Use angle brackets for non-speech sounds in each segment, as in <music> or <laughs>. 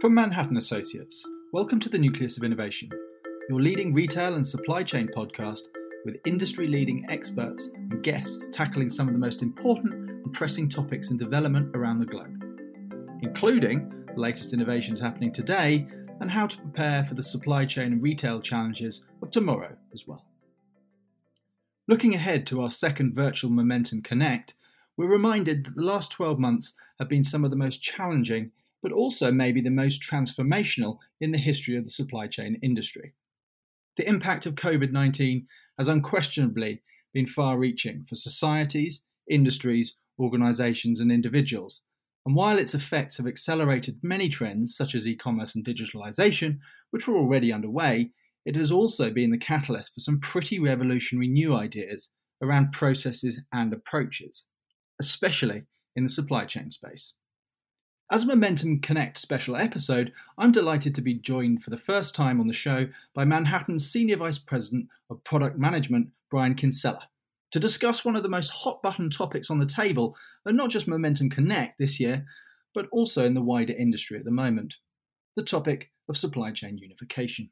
From Manhattan Associates, welcome to the Nucleus of Innovation, your leading retail and supply chain podcast with industry leading experts and guests tackling some of the most important and pressing topics in development around the globe, including the latest innovations happening today and how to prepare for the supply chain and retail challenges of tomorrow as well. Looking ahead to our second virtual Momentum Connect, we're reminded that the last 12 months have been some of the most challenging, but also maybe the most transformational in the history of the supply chain industry. The impact of COVID 19 has unquestionably been far reaching for societies, industries, organisations, and individuals. And while its effects have accelerated many trends, such as e commerce and digitalisation, which were already underway, it has also been the catalyst for some pretty revolutionary new ideas around processes and approaches especially in the supply chain space. As Momentum Connect special episode, I'm delighted to be joined for the first time on the show by Manhattan's Senior Vice President of Product Management, Brian Kinsella, to discuss one of the most hot button topics on the table, and not just Momentum Connect this year, but also in the wider industry at the moment the topic of supply chain unification.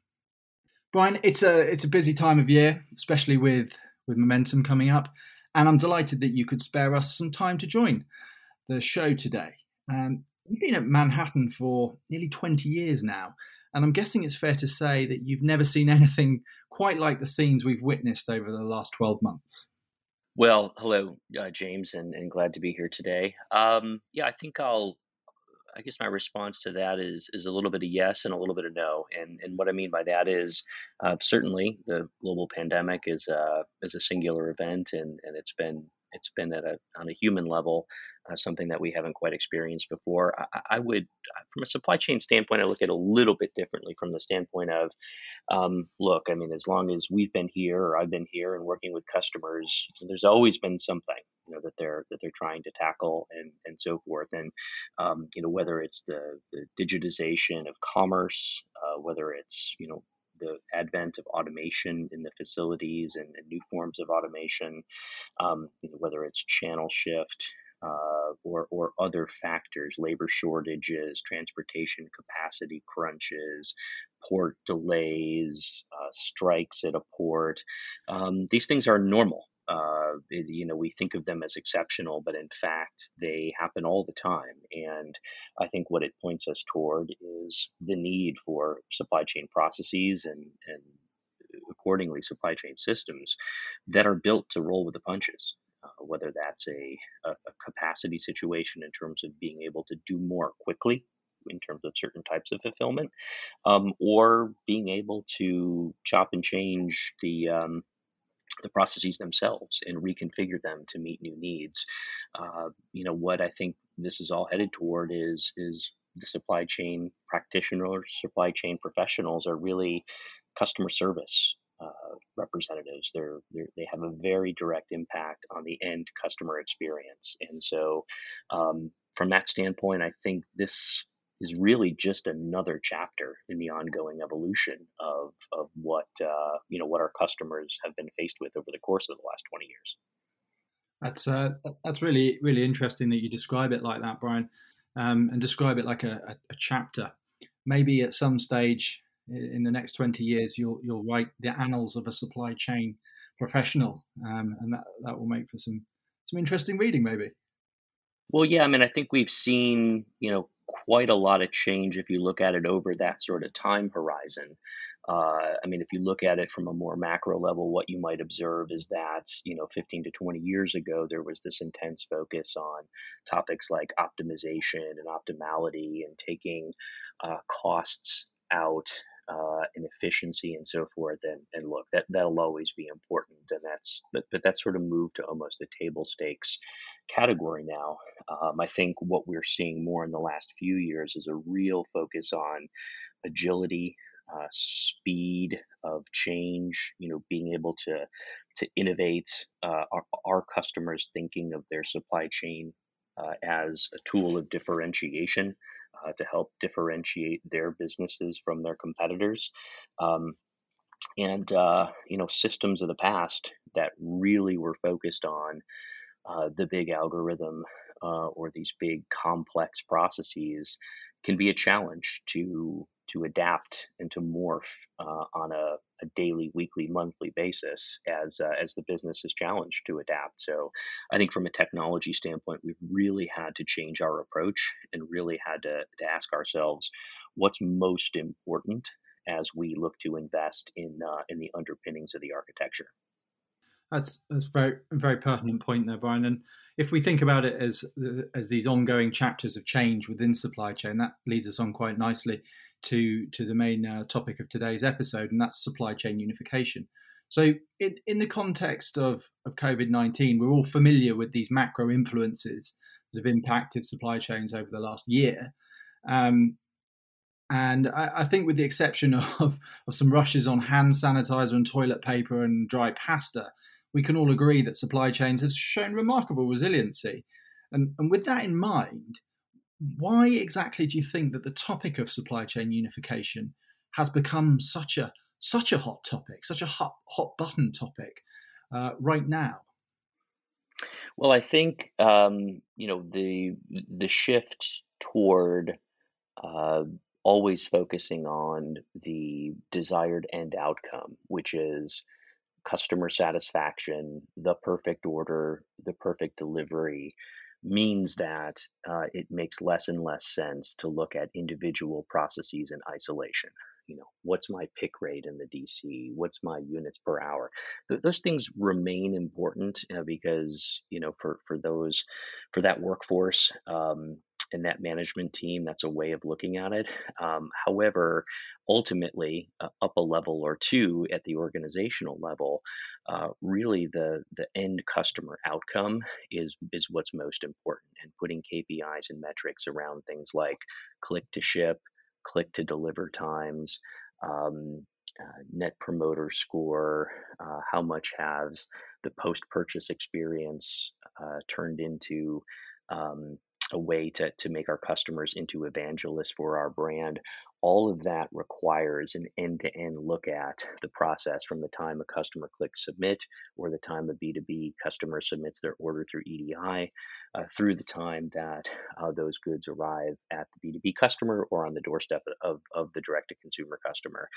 Brian, it's a it's a busy time of year, especially with with momentum coming up. And I'm delighted that you could spare us some time to join the show today. Um, you've been at Manhattan for nearly 20 years now, and I'm guessing it's fair to say that you've never seen <laughs> anything quite like the scenes we've witnessed over the last 12 months. Well, hello, uh, James, and, and glad to be here today. Um, yeah, I think I'll I guess my response to that is is a little bit of yes and a little bit of no. And and what I mean by that is uh, certainly the global pandemic is a is a singular event, and and it's been it's been at a on a human level uh, something that we haven't quite experienced before. I, I, would, uh, from a supply chain standpoint, I look at it a little bit differently from the standpoint of, um, look, I mean, as long as we've been here or I've been here and working with customers, there's always been something you know that they're that they're trying to tackle and and so forth. And um, you know whether it's the the digitization of commerce, uh, whether it's you know the advent of automation in the facilities and, and new forms of automation, um, you know, whether it's channel shift, uh, or, or other factors, labor shortages, transportation capacity crunches, port delays, uh, strikes at a port. Um, these things are normal. Uh, you know, we think of them as exceptional, but in fact, they happen all the time. And I think what it points us toward is the need for supply chain processes and, and accordingly supply chain systems that are built to roll with the punches uh, whether that's a, a, capacity situation in terms of being able to do more quickly in terms of certain types of fulfillment, um, or being able to chop and change the um, the processes themselves and reconfigure them to meet new needs. Uh, you know what I think this is all headed toward is is the supply chain practitioners, supply chain professionals are really customer service uh, representatives. They're, they're, they have a very direct impact on the end customer experience. And so, um, from that standpoint, I think this is really just another chapter in the ongoing evolution of, of what uh, you know what our customers have been faced with over the course of the last 20 years. That's uh, that's really really interesting that you describe it like that, Brian, um, and describe it like a, a, a chapter. Maybe at some stage in the next 20 years, you'll you'll write the annals of a supply chain professional, um, and that that will make for some some interesting reading, maybe. Well, yeah, I mean, I think we've seen you know quite a lot of change if you look at it over that sort of time horizon. Uh, I mean, if you look at it from a more macro level, what you might observe is that, you know, 15 to 20 years ago, there was this intense focus on topics like optimization and optimality and taking uh, costs out uh, and efficiency and so forth. And, and look, that that'll always be important, and that's but but that's sort of moved to almost a table stakes category now. Um, I think what we're seeing more in the last few years is a real focus on agility. Uh, speed of change, you know, being able to to innovate, uh, our, our customers thinking of their supply chain uh, as a tool of differentiation uh, to help differentiate their businesses from their competitors. Um, and uh, you know systems of the past that really were focused on uh, the big algorithm uh, or these big complex processes can be a challenge to to adapt and to morph uh, on a, a, daily, weekly, monthly basis as uh, as the business is challenged to adapt. So, I think from a technology standpoint, we've really had to change our approach and really had to, to ask ourselves what's most important as we look to invest in uh, in the underpinnings of the architecture. That's that's very very pertinent point there, Brian. And if we think about it as as these ongoing chapters of change within supply chain, that leads us on quite nicely to to the main uh, topic of today's episode, and that's supply chain unification. So, in, in the context of of COVID nineteen, we're all familiar with these macro influences that have impacted supply chains over the last year. Um, and I, I, think, with the exception <laughs> of, of some rushes on hand sanitizer and toilet paper and dry pasta, we can all agree that supply chains have shown remarkable resiliency. And, and with that in mind, why exactly do you think that the topic of supply chain unification has become such a such a hot topic, such a hot hot button topic uh, right now? Well, I think um, you know the the shift toward uh, always focusing on the desired end outcome, which is customer satisfaction, the perfect order, the perfect delivery, means that uh, it makes less and less sense to look at individual processes in isolation. You know, what's my pick rate in the DC? What's my units per hour? Th- those things remain important uh, because you know, for for those for that workforce, um, in that management team. That's a way of looking at it. Um, however, ultimately, uh, up a level or two at the organizational level, uh, really the the end customer outcome is is what's most important. And putting KPIs and metrics around things like click to ship, click to deliver times. Um, uh, net promoter score, uh, how much has the post purchase experience uh, turned into um, a way to, to make our customers into evangelists for our brand. All of that requires an end-to-end look at the process from the time a customer clicks submit or the time a b2b customer submits their order through edi uh, through the time that uh, those goods arrive at the b2b customer or on the doorstep of, of the direct-to-consumer customer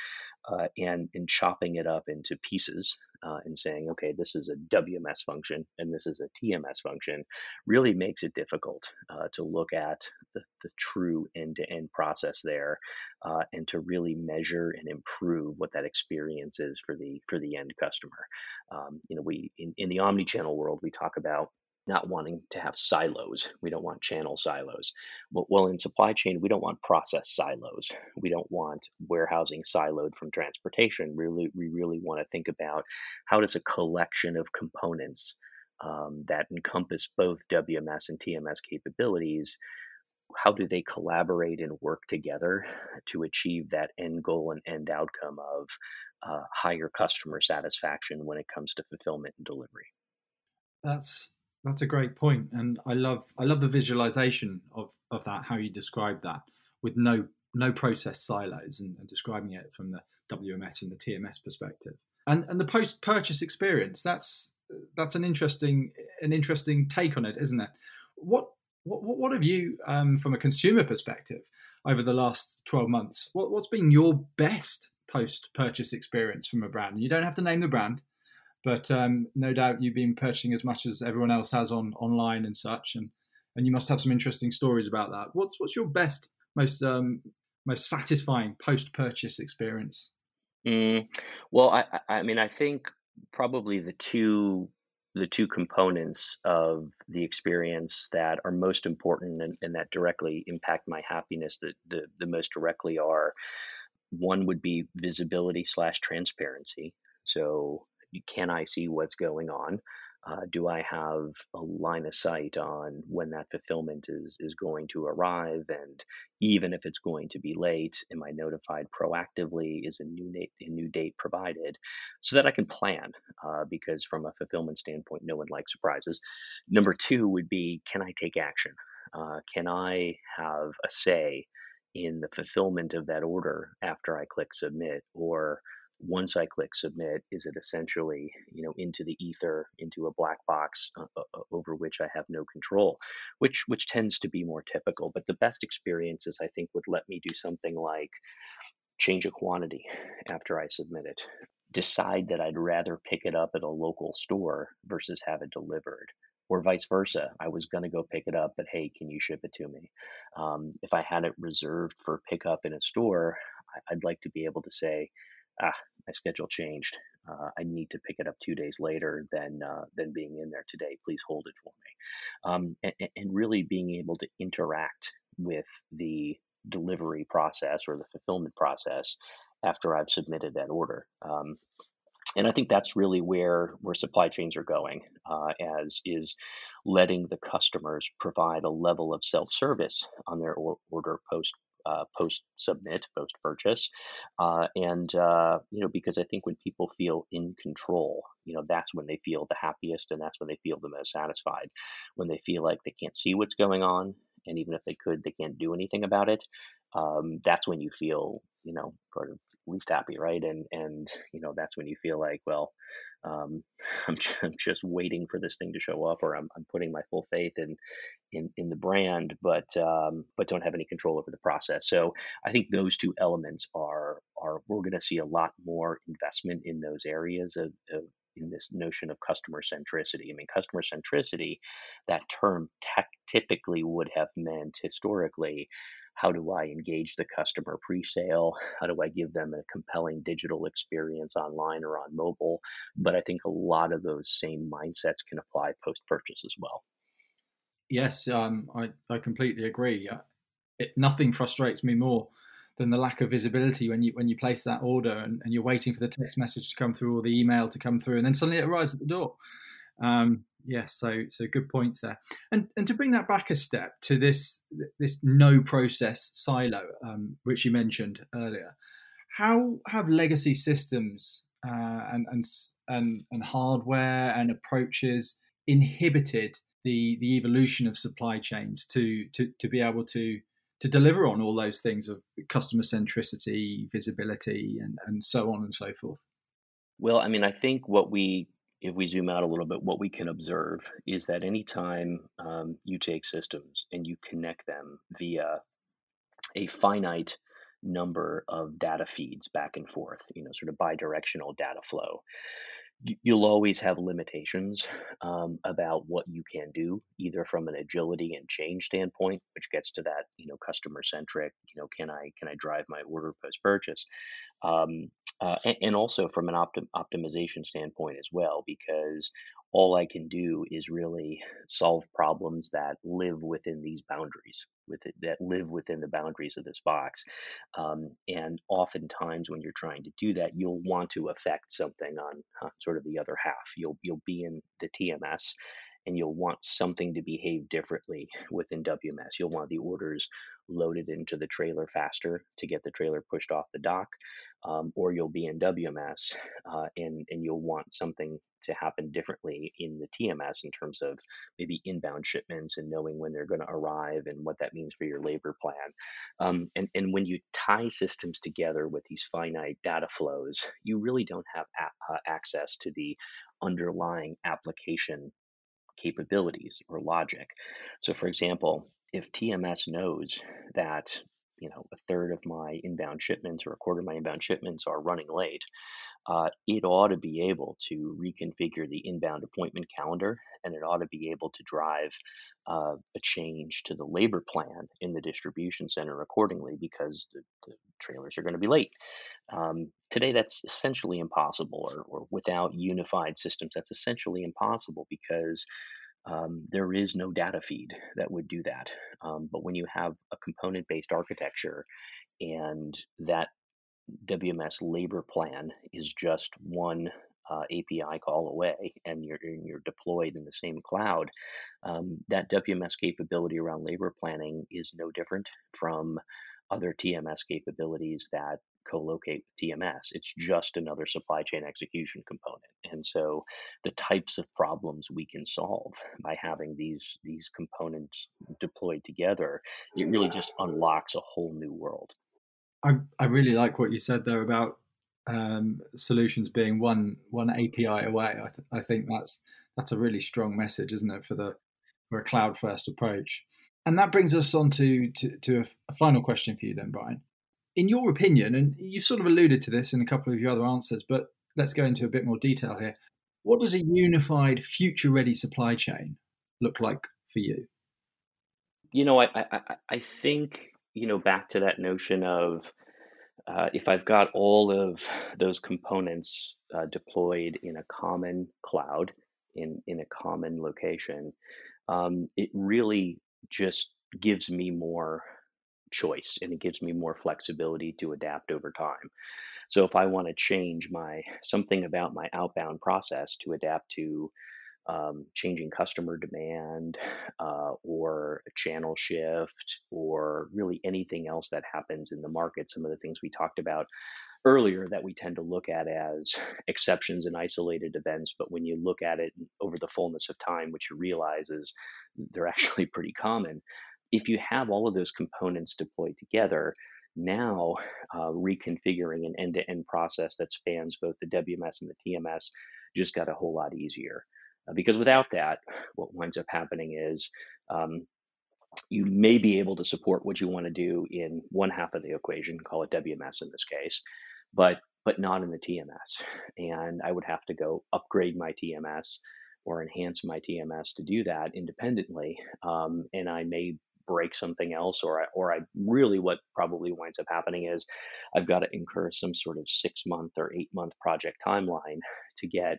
uh, and in chopping it up into pieces uh, and saying okay this is a wms function and this is a tms function really makes it difficult uh, to look at the, the true end-to-end process there uh, and to really measure and improve what that experience is for the for the end customer. Um, you know, we in, in the omni-channel world we talk about not wanting to have silos. We don't want channel silos. Well, in supply chain, we don't want process silos. We don't want warehousing siloed from transportation. Really, we really want to think about how does a collection of components um, that encompass both WMS and TMS capabilities how do they collaborate and work together to achieve that end goal and end outcome of uh, higher customer satisfaction when it comes to fulfillment and delivery that's that's a great point and i love i love the visualization of of that how you describe that with no no process silos and, and describing it from the wms and the tms perspective and and the post purchase experience that's that's an interesting an interesting take on it isn't it what what, what, have you, um, from a consumer perspective, over the last 12 months, what, what's been your best post purchase experience from a brand? You don't have to name the brand, but um, no doubt you've been purchasing as much as everyone else has on online and such, and and you must have some interesting stories about that. What's what's your best, most um, most satisfying post purchase experience? Mm, well, I I mean I think probably the two the two components of the experience that are most important and, and that directly impact my happiness that the, the most directly are one would be visibility slash transparency so can i see what's going on uh, do I have a line of sight on when that fulfillment is is going to arrive? And even if it's going to be late, am I notified proactively? Is a new date a new date provided so that I can plan? Uh, because from a fulfillment standpoint, no one likes surprises. Number two would be, can I take action? Uh, can I have a say in the fulfillment of that order after I click submit, or once I click submit, is it essentially, you know, into the ether, into a black box uh, uh, uh, over which I have no control, which which tends to be more typical. But the best experiences, I think, would let me do something like change a quantity after I submit it, decide that I'd rather pick it up at a local store versus have it delivered or vice versa. I was going to go pick it up, but hey, can you ship it to me? Um, if I had it reserved for pickup in a store, I'd like to be able to say, ah, my schedule changed. Uh, I need to pick it up two days later than uh, than being in there today. Please hold it for me, um, and, and really being able to interact with the delivery process or the fulfillment process after I've submitted that order. Um, and I think that's really where where supply chains are going, uh, as is letting the customers provide a level of self service on their or- order post uh, post submit, post purchase, uh, and uh, you know because I think when people feel in control, you know that's when they feel the happiest, and that's when they feel the most satisfied. When they feel like they can't see what's going on, and even if they could, they can't do anything about it. Um, that's when you feel you know sort of least happy, right? And and you know that's when you feel like well. Um, <laughs> I'm, just, I'm just waiting for this thing to show up, or I'm, I'm putting my full faith in in, in the brand, but um, but don't have any control over the process. So I think those two elements are are we're going to see a lot more investment in those areas of, of in this notion of customer centricity. I mean, customer centricity, that term typically would have meant historically how do I engage the customer pre sale? How do I give them a compelling digital experience online or on mobile? But I think a lot of those same mindsets can apply post purchase as well. Yes, um, I, I completely agree. Uh, it, nothing frustrates me more than the lack of visibility when you when you place that order and, and, you're waiting for the text message to come through or the email to come through and then suddenly it arrives at the door. Um, yes, so so good points there. And and to bring that back a step to this this no process silo, um, which you mentioned earlier, how have legacy systems uh, and and and and hardware and approaches inhibited the the evolution of supply chains to to to be able to to deliver on all those things of customer centricity, visibility, and and so on and so forth. Well, I mean, I think what we if we zoom out a little bit, what we can observe is that anytime um, you take systems and you connect them via a finite number of data feeds back and forth, you know, sort of bidirectional data flow, you'll always have limitations um, about what you can do either from an agility and change standpoint which gets to that you know customer centric you know can i can i drive my order post purchase um, uh, and, and, also from an optim- optimization standpoint as well because all I can do is really <laughs> solve problems that live within these boundaries, with it, that live within the boundaries of this box. Um, and oftentimes, when you're trying to do that, you'll want to affect something on uh, sort of the other half. You'll you'll be in the TMS, and you'll want something to behave differently within WMS. You'll want the orders loaded into the trailer faster to get the trailer pushed off the dock, um, or you'll be in WMS uh, and, and you'll want something to happen differently in the TMS in terms of maybe inbound shipments and knowing when they're going to arrive and what that means for your labor plan. Um, and, and when you tie systems together with these finite data flows, you really don't have a- uh, access to the underlying application capabilities or logic. So, for example, if TMS knows that you know a third of my inbound shipments or a quarter of my inbound shipments are running late, uh, it ought to be able to reconfigure the inbound appointment calendar, and it ought to be able to drive uh, a change to the labor plan in the distribution center accordingly because the, the trailers are going to be late. Um, today, that's essentially impossible, or, or without unified systems, that's essentially impossible because um, there is no data feed that would do that. Um, but when you have a component based architecture and that WMS labor plan is just one uh, API call away and you're, and you're deployed in the same cloud, um, that WMS capability around labor planning is no different from other TMS capabilities that co-locate with TMS. It's just another supply chain execution component. And so the types of problems we can solve by having these these components deployed together, it really just unlocks a whole new world. I, I really like what you said there about um, solutions being one one API away. I, th- I think that's that's a really strong message, isn't it, for the for a cloud first approach. And that brings us on to, to, to a, a final question for you, then, Brian. In your opinion, and you've sort of alluded to this in a couple of your other answers, but let's go into a bit more detail here. What does a unified, future ready supply chain look like for you? You know, I, I, I think, you know, back to that notion of uh, if I've got all of those components uh, deployed in a common cloud, in, in a common location, um, it really just gives me more choice and it gives me more flexibility to adapt over time. So if I want to change my something about my outbound process to adapt to um, changing customer demand uh, or a channel shift or really anything else that happens in the market, some of the things we talked about earlier that we tend to look at as exceptions and isolated events. But when you look at it over the fullness of time, what you realize is they're <laughs> actually pretty common. If you have all of those components deployed together, now uh, reconfiguring an end to end process that spans both the WMS and the TMS just got a whole lot easier. Uh, because without that, what winds up happening is um, you may be able to support what you want to do in one half of the equation, call it WMS in this case, but but not in the TMS. And I would have to go upgrade my TMS or enhance my TMS to do that independently. Um, and I may break something else, or I, or I really what probably winds up happening is I've got to incur some sort of six month or eight month project timeline <laughs> to get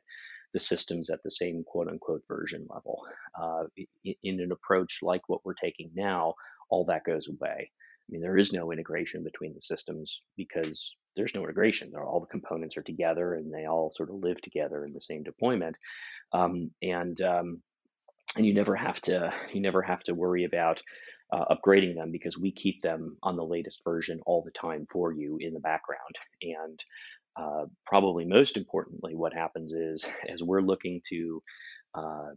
the systems at the same quote unquote version level. Uh, in an approach like what we're taking now, all that goes away. I mean, there is no integration between the systems because there's no integration. All the components are together and they all sort of live together in the same deployment. Um, and um, and you never have to you never have to worry about uh, upgrading them because we keep them on the latest version all the time for you in the background. And uh, probably most importantly, what happens is <laughs> as we're looking to uh,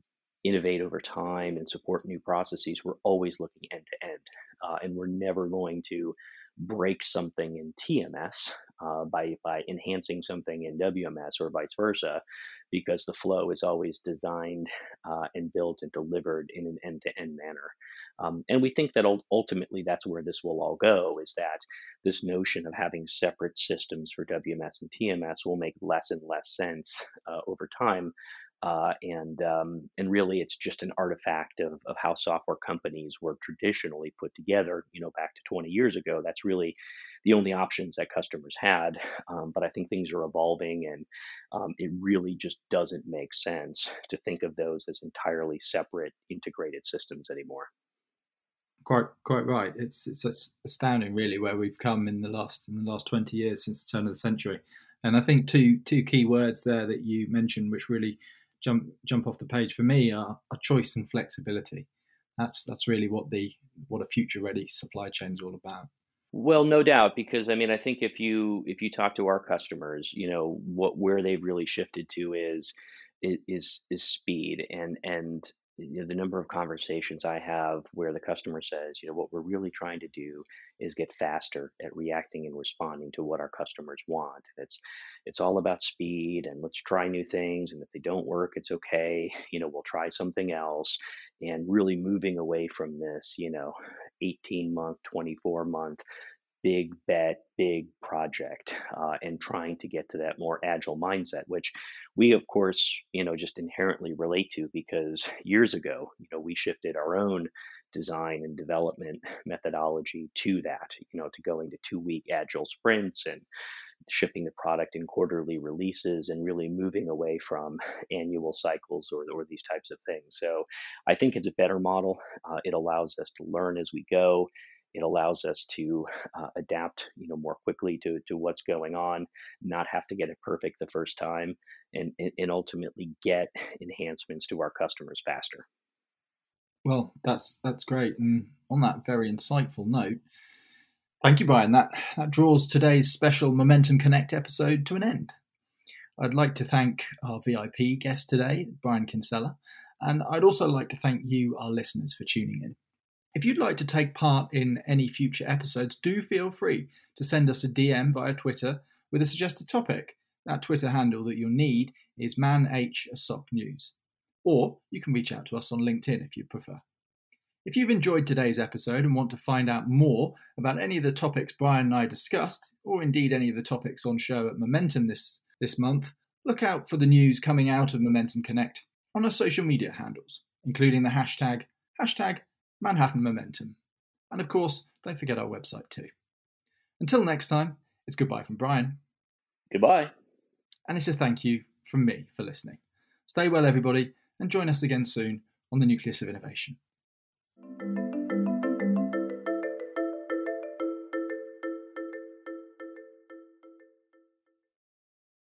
innovate over time and support new processes, we're always looking end to end. Uh, and we're never going to break something in TMS uh, by by enhancing something in WMS or vice versa, because the flow is always designed uh, and built and delivered in an end-to-end manner. Um, and we think that ultimately that's where this will all go is that this notion of having separate systems for WMS and TMS will make less and less sense uh, over time uh, and um, and really, it's just an artifact of, of how software companies were traditionally put together. You know, back to 20 years ago, that's really the only options that customers had. <laughs> Um, but I think things are evolving, and um, it really just doesn't make sense to think of those as entirely separate integrated systems anymore. Quite, quite right. It's it's astounding, really, where we've come in the last in the last 20 years since the turn of the century. And I think two two key words there that you mentioned, which really jump jump off the page for me uh, are, are choice and flexibility. That's that's really what the what a future ready supply chain is all about. Well, no doubt, because I mean, I think if you if you talk to our customers, you know what where they've really shifted to is is is speed and and you know, the number of conversations I have where the customer says, you know, what we're really trying to do is get faster at reacting and responding to what our customers want. It's it's all about speed and let's try new things and if they don't work, it's okay. <laughs> You know, we'll try something else and really moving away from this, you know, 18 month, 24 month big bet, big project, uh, and trying to get to that more agile mindset, which we, of course, you know, just inherently relate to because <laughs> years ago, you know, we shifted our own design and development methodology to that, you know, to going to two week agile sprints and shipping the product in quarterly releases and really moving away from <laughs> annual cycles or, or these types of things. So I think it's a better model. Uh, it allows us to learn as we go it allows us to uh, adapt, you know, more quickly to, to what's going on, not have to get it perfect the first time, and, and ultimately get enhancements to our customers faster. Well, that's that's great. And on that very insightful note, thank you, Brian. That that draws today's special Momentum Connect episode to an end. I'd like to thank our VIP guest today, Brian Kinsella, and I'd also like to thank you, our listeners, for tuning in. If you'd like to take part in any future episodes, do feel free to send us a DM via Twitter with a suggested topic. That Twitter handle that you'll need is manhsocnews. Or you can reach out to us on LinkedIn if you prefer. If you've enjoyed today's episode and want to find out more about any of the topics Brian and I discussed, or indeed any of the topics on show at Momentum this, this month, look out for the news coming out of Momentum Connect on our social media handles, including the hashtag, hashtag Manhattan Momentum. And of course, don't forget our website too. Until next time, it's goodbye from Brian. Goodbye. And it's a thank you from me for listening. Stay well, everybody, and join us again soon on the Nucleus of Innovation.